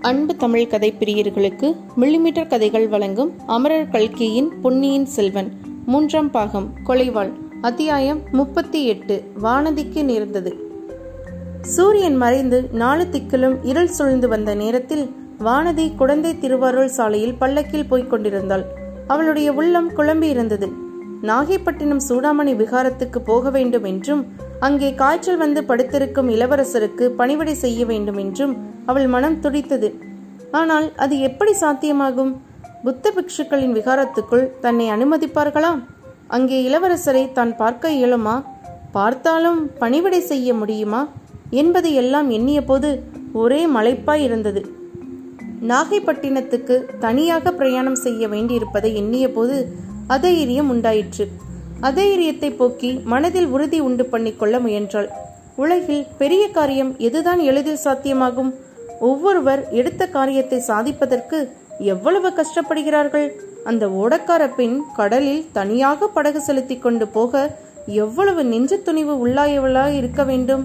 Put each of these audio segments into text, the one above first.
அன்பு தமிழ் கதை பிரியர்களுக்கு மில்லிமீட்டர் கதைகள் வழங்கும் அமரர் கல்கியின் பொன்னியின் செல்வன். மூன்றாம் பாகம் கொலைவாள். அத்தியாயம் முப்பத்தி எட்டு வானதிக்கு நேர்ந்தது. சூரியன் மறைந்து நாலு திக்கிலும் இருள் சூழ்ந்து வந்த நேரத்தில் வானதி குடந்தை திருவாரூர் சாலையில் பல்லக்கில் போய்க் கொண்டிருந்தாள். அவளுடைய உள்ளம் குழம்பி இருந்தது நாகைப்பட்டினம் சூடாமணி விகாரத்துக்கு போக வேண்டும் என்றும் அங்கே காய்ச்சல் வந்து படுத்திருக்கும் இளவரசருக்கு பணிவிடை செய்ய வேண்டும் என்றும் அவள் மனம் துடித்தது. ஆனால் அது எப்படி சாத்தியமாகும்? புத்த பிக்ஷுக்களின் விகாரத்துக்குள் தன்னை அனுமதிப்பார்களா? அங்கே இளவரசரை தான் பார்க்க இயலுமா? பார்த்தாலும் பணிவிடை செய்ய முடியுமா? என்பதை எல்லாம் எண்ணிய போது ஒரே மலைப்பாய் இருந்தது. நாகைப்பட்டினத்துக்கு தனியாக பிரயாணம் செய்ய வேண்டியிருப்பதை எண்ணிய போது அதைரியம் உண்டாயிற்று. அதைரியத்தை போக்கி மனதில் உறுதி உண்டு பண்ணிக்கொள்ள முயன்றாள். உலகில் பெரிய காரியம் எதுதான் எளிதில் சாத்தியமாகும்? ஒவ்வொருவர் எடுத்த காரியத்தை சாதிப்பதற்கு எவ்வளவு கஷ்டப்படுகிறார்கள்? அந்த ஓடக்கார பெண் கடலில் தனியாக படகு செலுத்தி கொண்டு போக எவ்வளவு நெஞ்சு துணிவு உள்ளாயவளாய் இருக்க வேண்டும்?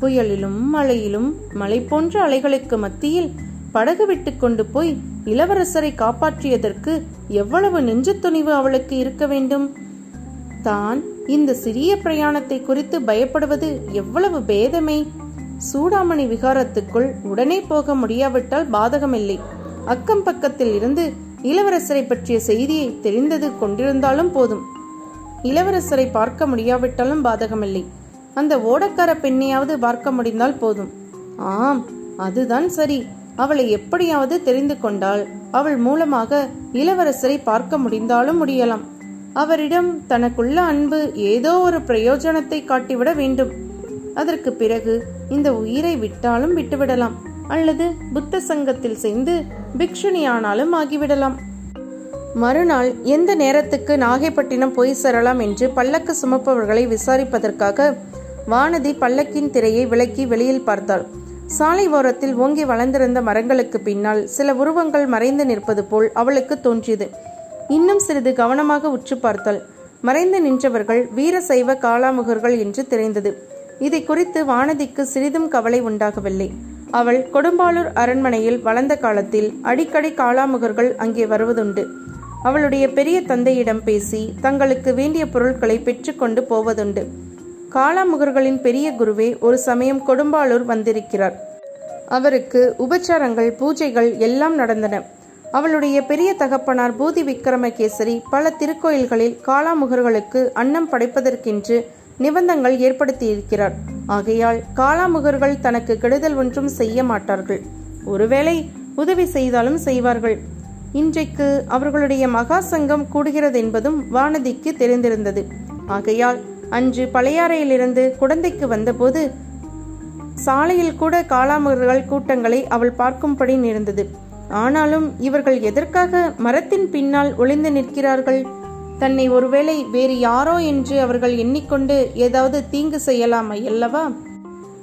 புயலிலும் மழையிலும் மலை போன்ற அலைகளுக்கு மத்தியில் படகு விட்டு கொண்டு போய் இளவரசரை காப்பாற்றியதற்கு எவ்வளவு நெஞ்சு துணிவு அவளுக்கு இருக்க வேண்டும்? தான் இந்த சிறிய பிரயாணத்தை குறித்து பயப்படுவது எவ்வளவு பேதமே. சூடாமணி விகாரத்துக்குள் உடனே போக முடியாவிட்டால் பாதகமில்லை. அக்கம் பக்கத்தில் இருந்து இளவரசரை பற்றிய செய்தியை தெரிந்தது கொண்டிருந்தாலும் போதும். இளவரசரை பார்க்க முடியாவிட்டாலும் பாதகமில்லை. அந்த ஓடக்கார பெண்ணையாவது பார்க்க முடிந்தால் போதும். ஆம் அதுதான் சரி. அவளை எப்படியாவது தெரிந்து கொண்டால் அவள் மூலமாக இளவரசரை பார்க்க முடிந்தாலும் முடியலாம். அவரிடம் தனக்குள்ள அன்பு ஏதோ ஒரு பிரயோஜனத்தை காட்டிவிட வேண்டும். அதற்கு பிறகு இந்த உயிரை விட்டாலும் விட்டுவிடலாம் அல்லது புத்த சங்கத்தில் சேர்ந்து பிக்ஷுனியானாலும் ஆகிவிடலாம். மறுநாள் எந்த நேரத்துக்கு நாகைப்பட்டினம் போய் சேரலாம் என்று பல்லக்கு சுமப்பவர்களை விசாரிப்பதற்காக வானதி பல்லக்கின் திரையை விலக்கி வெளியில் பார்த்தாள். சாலை ஓரத்தில் ஓங்கி வளர்ந்திருந்த மரங்களுக்கு பின்னால் சில உருவங்கள் மறைந்து நிற்பது போல் அவளுக்கு தோன்றியது. இன்னும் சிறிது கவனமாக உற்று பார்த்தாள் மறைந்து நின்றவர்கள் வீர சைவ காளாமுகர்கள் என்று தெரிந்தது. இதை குறித்து வானதிக்கு சிறிதும் கவலை உண்டாகவில்லை. அவள் கொடும்பாளூர் அரண்மனையில் வளர்ந்த காலத்தில் அடிக்கடி காளாமுகர்கள் அங்கே வருவதுண்டு. அவளுடைய பெரிய தந்தையிடம் பேசி தங்களுக்கு வேண்டிய பொருட்களை பெற்றுக்கொண்டு போவதுண்டு. காளாமுகர்களின் பெரிய குருவே ஒரு சமயம் கொடும்பாளூர் வந்திருக்கிறார். அவருக்கு உபச்சாரங்கள் பூஜைகள் எல்லாம் நடந்தன. அவளுடைய பெரிய தகப்பனார் பூதி விக்ரமகேசரி பல திருக்கோயில்களில் காளாமுகர்களுக்கு அன்னம் படைப்பதற்கென்று நிபந்தங்கள் ஏற்படுத்தியிருக்கிறார். ஆகையால் காளாமுகர்கள் தனக்கு கெடுதல் ஒன்றும் செய்ய மாட்டார்கள். ஒருவேளை உதவி செய்தாலும் செய்வார்கள். இன்றைக்கு அவர்களுடைய மகா சங்கம் கூடுகிறது என்பதும் வானதிக்கு தெரிந்திருந்தது. ஆகையால் அன்று பழையாறையிலிருந்து குடந்தைக்கு வந்தபோது சாலையில் கூட காளாமுகர்கள் கூட்டங்களை அவள் பார்க்கும்படி நேர்ந்தது. ஆனாலும் இவர்கள் எதற்காக மரத்தின் பின்னால் ஒளிந்து நிற்கிறார்கள்? தன்னை ஒருவேளை வேறு யாரோ என்று அவர்கள் எண்ணிக்கொண்டு ஏதாவது தீங்கு செய்யலாம் அல்லவா?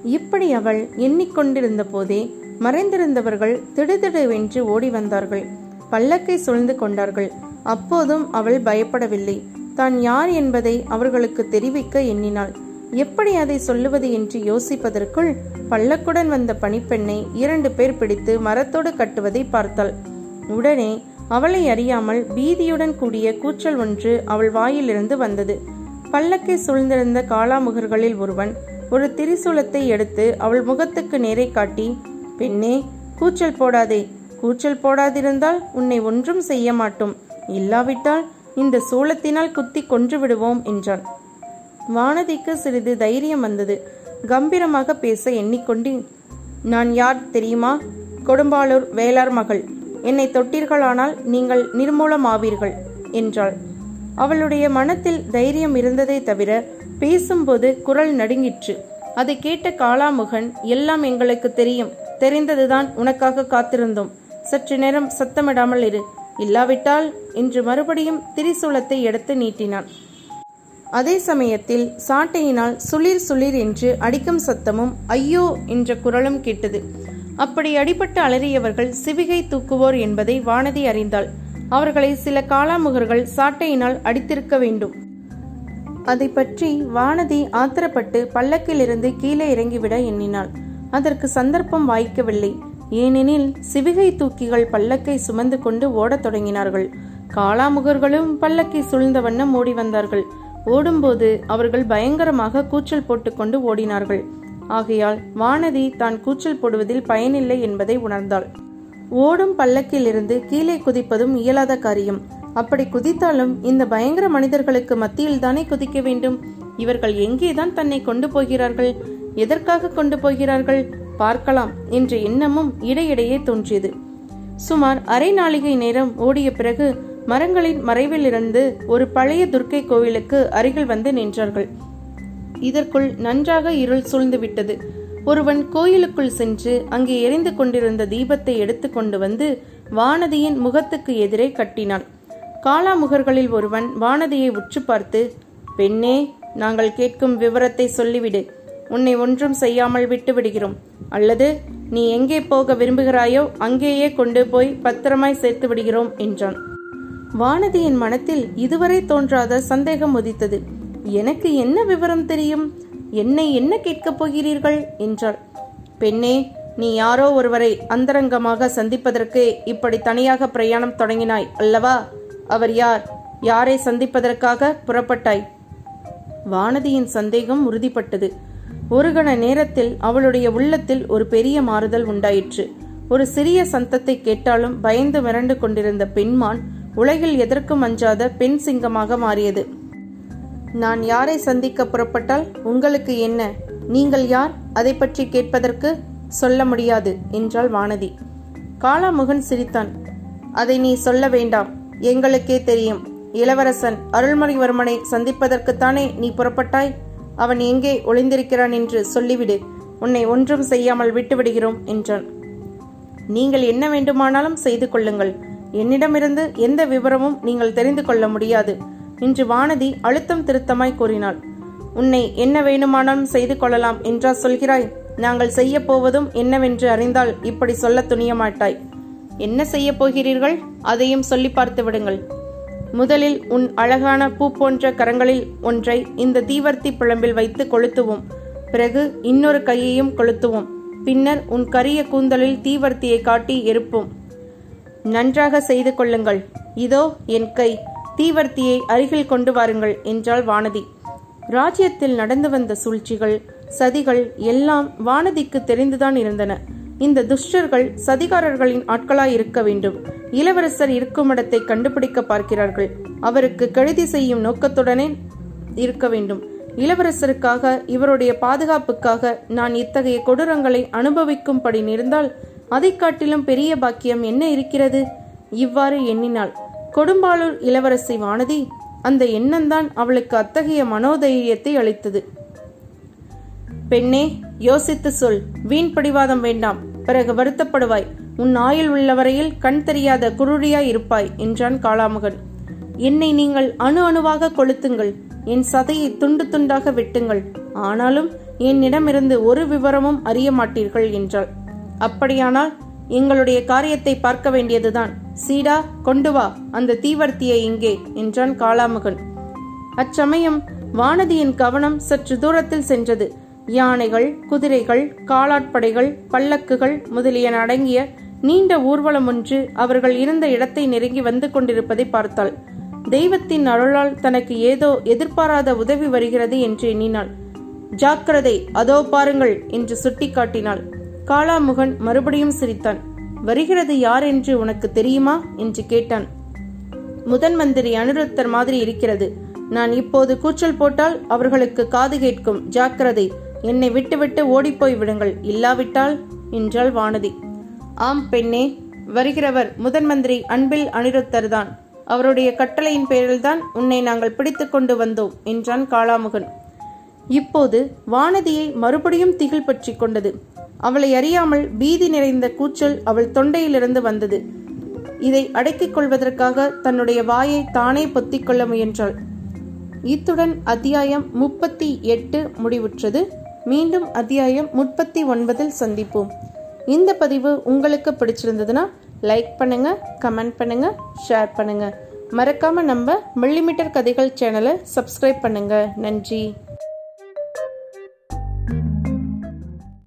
இப்படி அவள் எண்ணிக்கொண்டிருந்த போதே மறைந்திருந்தவர்கள் திடுதிடுவென்று ஓடி வந்தார்கள். பல்லக்கை சுழ்ந்து கொண்டார்கள். அப்போதும் அவள் பயப்படவில்லை. தான் யார் என்பதை அவர்களுக்கு தெரிவிக்க எண்ணினாள். எப்படி அதை சொல்லுவது என்று யோசிப்பதற்குள் பல்லக்குடன் வந்த பணிப்பெண்ணை இரண்டு பேர் பிடித்து மரத்தோடு கட்டுவதை பார்த்தாள். உடனே அவளை அறியாமல் பீதியுடன் கூடிய கூச்சல் ஒன்று அவள் வாயிலிருந்து வந்தது. பல்லக்கை சூழ்ந்திருந்த காளாமுகர்களில் ஒருவன் ஒரு திரிசூலத்தை எடுத்து அவள் முகத்துக்கு நேரே காட்டி பெண்ணே கூச்சல் போடாதே. கூச்சல் போடாதிருந்தால் உன்னை ஒன்றும் செய்ய மாட்டோம். இல்லாவிட்டால் இந்த சூளத்தினால் குத்தி கொன்று விடுவோம் என்றான். வானதிக்கு சிறிது தைரியம் வந்தது. கம்பீரமாக பேச எண்ணிக்கொண்டு நான் யார் தெரியுமா? கொடும்பாளூர் வேளார் மகள். என்னை தொட்டீர்களானால் நீங்கள் நிர்மூலமாவீர்கள் என்றாள். அவளுடைய மனத்தில் தைரியம் இருந்ததை தவிர பேசும்போது குரல் நடுங்கிற்று. அதை கேட்ட காளாமுகன் எல்லாம் எங்களுக்கு தெரியும். தெரிந்ததுதான் உனக்காக காத்திருந்தோம். சற்று நேரம் சத்தமிடாமல் இரு. இல்லாவிட்டால் என்று மறுபடியும் திரிசூலத்தை எடுத்து நீட்டினான். அதே சமயத்தில் சாட்டையினால் சுளிர் சுளிர் என்று அடிக்கும் சத்தமும் ஐயோ என்ற குரலும் கேட்டது. அப்படி அடிபட்டு அலறியவர்கள் சிவிகை தூக்குவோர் என்பதை வானதி அறிந்தாள். அவர்களை சில காளாமுகர்கள் சாட்டையினால் அடித்திருக்க வேண்டும். அதை பற்றி வானதி ஆத்திரப்பட்டு பல்லக்கிலிருந்து கீழே இறங்கிவிட எண்ணினாள். அதற்கு சந்தர்ப்பம் வாய்க்கவில்லை. ஏனெனில் சிவிகை தூக்கிகள் பல்லக்கை சுமந்து கொண்டு ஓடத் தொடங்கினார்கள். காளாமுகர்களும் பல்லக்கை சூழ்ந்த வண்ணம் ஓடி வந்தார்கள். ஓடும்போது அவர்கள் பயங்கரமாக கூச்சல் போட்டுக்கொண்டு ஓடினார்கள். ஆகையால் வானதி தான் கூச்சல் போடுவதில் பயனில்லை என்பதை உணர்ந்தாள். ஓடும் பல்லக்கிலிருந்து கீழே குதிப்பதும் இயலாத காரியம். அப்படி குதித்தாலும் இந்த பயங்கர மனிதர்களுக்கு மத்தியில் தானே குதிக்க வேண்டும்? இவர்கள் எங்கேதான் தன்னை கொண்டு போகிறார்கள்? எதற்காக கொண்டு போகிறார்கள்? பார்க்கலாம் என்ற எண்ணமும் இடையிடையே தோன்றியது. சுமார் அரை நாளிகை நேரம் ஓடிய பிறகு மரங்களின் மறைவிலிருந்து ஒரு பழைய துர்க்கை கோவிலுக்கு அருகில் வந்து நின்றார்கள். இதற்குள் நன்றாக இருள் சூழ்ந்துவிட்டது ஒருவன் கோயிலுக்குள் சென்று அங்கே எரிந்து கொண்டிருந்த தீபத்தை எடுத்துக்கொண்டு வந்து வானதியின் முகத்துக்கு எதிரே கட்டினான். காலாமுகர்களில் ஒருவன் வானதியை உற்று பார்த்து பெண்ணே நாங்கள் கேட்கும் விவரத்தை சொல்லிவிடு. உன்னை ஒன்றும் செய்யாமல் விட்டு விடுகிறோம். அல்லது நீ எங்கே போக விரும்புகிறாயோ அங்கேயே கொண்டு போய் பத்திரமாய் சேர்த்து விடுகிறோம் என்றான். வானதியின் மனத்தில் இதுவரை தோன்றாத சந்தேகம் உதித்தது. எனக்கு என்ன விவரம் தெரியும்? என்னை என்ன கேட்கப் போகிறீர்கள்? என்றாள். பெண்ணே நீ யாரோ ஒருவரை அந்தரங்கமாக சந்திப்பதற்கு இப்படி தனியாக பிரயாணம் தொடங்கினாய் அல்லவா? அவர் யார்? யாரை சந்திப்பதற்காக புறப்பட்டாய்? வானதியின் சந்தேகம் உறுதிப்பட்டது. ஒரு கண நேரத்தில் அவளுடைய உள்ளத்தில் ஒரு பெரிய மாறுதல் உண்டாயிற்று. ஒரு சிறிய சந்தத்தை கேட்டாலும் பயந்து மிரண்டு கொண்டிருந்த பெண்மான் உலகில் எதற்கும் அஞ்சாத பெண் சிங்கமாக மாறியது? நான் யாரை சந்திக்க புறப்பட்டால் உங்களுக்கு என்ன? நீங்கள் யார்? அதை பற்றி கேட்பதற்கு சொல்ல முடியாது என்றாள் வானதி. காளாமுகன் சிரித்தான். அதை நீ சொல்ல வேண்டாம். எங்களுக்கே தெரியும். இளவரசன் அருள்மொழிவர்மனை சந்திப்பதற்குத்தானே நீ புறப்பட்டாய்? அவன் எங்கே ஒளிந்திருக்கிறான் என்று சொல்லிவிடு. உன்னை ஒன்றும் செய்யாமல் விட்டுவிடுகிறோம் என்றான். நீங்கள் என்ன வேண்டுமானாலும் செய்து கொள்ளுங்கள். என்னிடமிருந்து எந்த விவரமும் நீங்கள் தெரிந்து கொள்ள முடியாது. என்று வானதி அழுத்தம் திருத்தமாய் கூறினாள். உன்னை என்ன வேணுமானாலும் செய்து கொள்ளலாம் என்றா சொல்கிறாய். நாங்கள் செய்ய போவதும் என்னவென்று அறிந்தால் இப்படி சொல்ல துணிய மாட்டாய். என்ன செய்ய போகிறீர்கள்? அதையும் சொல்லி பார்த்து விடுங்கள். முதலில் உன் அழகான பூ போன்ற கரங்களில் ஒன்றை இந்த தீவர்த்தி பிழம்பில் வைத்து கொளுத்துவோம். பிறகு இன்னொரு கையையும் கொளுத்துவோம். பின்னர் உன் கரிய கூந்தலில் தீவர்த்தியை காட்டி எருப்போம். நன்றாக செய்து கொள்ளுங்கள். இதோ என் கை. தீவர்த்தியை அருகில் கொண்டு வாருங்கள் என்றாள் வானதி. ராஜ்யத்தில் நடந்து வந்த சூழ்ச்சிகள் சதிகள் எல்லாம் வானதிக்கு தெரிந்துதான் இருந்தன. இந்த துஷ்டர்கள் சதிகாரர்களின் ஆட்களாய் இருக்க வேண்டும். இளவரசர் இருக்கும் இடத்தை கண்டுபிடிக்க பார்க்கிறார்கள். அவருக்கு கழுதி செய்யும் நோக்கத்துடனே இருக்க வேண்டும். இளவரசருக்காக இவருடைய பாதுகாப்புக்காக நான் இத்தகைய கொடூரங்களை அனுபவிக்கும்படி நேர்ந்தால் அதை காட்டிலும் பெரிய பாக்கியம் என்ன இருக்கிறது? இவ்வாறு எண்ணினாள். கொடும்பாளூர் இளவரசி வானதி அந்த எண்ணம்தான் அவளுக்கு அத்தகைய மனோதைரியத்தை அளித்தது. பெண்ணே யோசித்து சொல். வீண் பிடிவாதம் வேண்டாம். பிறகு வருத்தப்படுவாய். உன் ஆயுள் உள்ளவரையில் கண் தெரியாத குருடியாய் இருப்பாய் என்றான் காளாமுகன். என்னை நீங்கள் அணு அணுவாக கொளுத்துங்கள். என் சதையை துண்டு துண்டாக வெட்டுங்கள். ஆனாலும் என்னிடமிருந்து ஒரு விவரமும் அறிய மாட்டீர்கள் என்றாள். அப்படியானால் எங்களுடைய காரியத்தை பார்க்க வேண்டியதுதான். சீடா கொண்டு வா அந்த தீவர்த்தியை இங்கே என்றான் காளாமுகன். அச்சமயம் வானதியின் கவனம் சற்று தூரத்தில் சென்றது. யானைகள் குதிரைகள் காலாட்படைகள் பல்லக்குகள் முதலியன அடங்கிய நீண்ட ஊர்வலம் ஒன்று அவர்கள் இருந்த இடத்தை நெருங்கி வந்து கொண்டிருப்பதை பார்த்தாள். தெய்வத்தின் அருளால் தனக்கு ஏதோ எதிர்பாராத உதவி வருகிறது என்று எண்ணினாள். ஜாக்கிரதை அதோ பாருங்கள் என்று சுட்டிக்காட்டினாள். காளாமுகன் மறுபடியும் சிரித்தான். வருகிறது யார் என்று உனக்கு தெரியுமா? என்று கேட்டான். முதன் மந்திரி அனிருத்தர் மாதிரி இருக்கிறது. நான் இப்போது கூச்சல் போட்டால் அவர்களுக்கு காது கேட்கும். ஜாக்கிரதை. என்னை விட்டுவிட்டு ஓடிப்போய் விடுங்கள். இல்லாவிட்டால் என்றாள் வானதி. ஆம் பெண்ணே. வருகிறவர் முதன் மந்திரி அன்பில் அனிருத்தர் தான். அவருடைய கட்டளையின் பேரில்தான் உன்னை நாங்கள் பிடித்து கொண்டு வந்தோம் என்றான் காளாமுகன். இப்போது வானதியை மறுபடியும் திகில் பற்றி கொண்டது. அவளை அறியாமல் பீதி நிறைந்த கூச்சல் அவள் தொண்டையிலிருந்து வந்தது. இதை அடக்கிக் கொள்வதற்காக தன்னுடைய வாயை தானே பொத்திக் கொள்ள முயன்றாள். இத்துடன் அத்தியாயம் முப்பத்தி எட்டு முடிவுற்றது. மீண்டும் அத்தியாயம் முப்பத்தி ஒன்பதில் சந்திப்போம். இந்த பதிவு உங்களுக்கு பிடிச்சிருந்ததுன்னா லைக் பண்ணுங்க கமெண்ட் பண்ணுங்க ஷேர் பண்ணுங்க. மறக்காம நம்ம மில்லிமீட்டர் கதைகள் சேனலை சப்ஸ்கிரைப் பண்ணுங்க. நன்றி.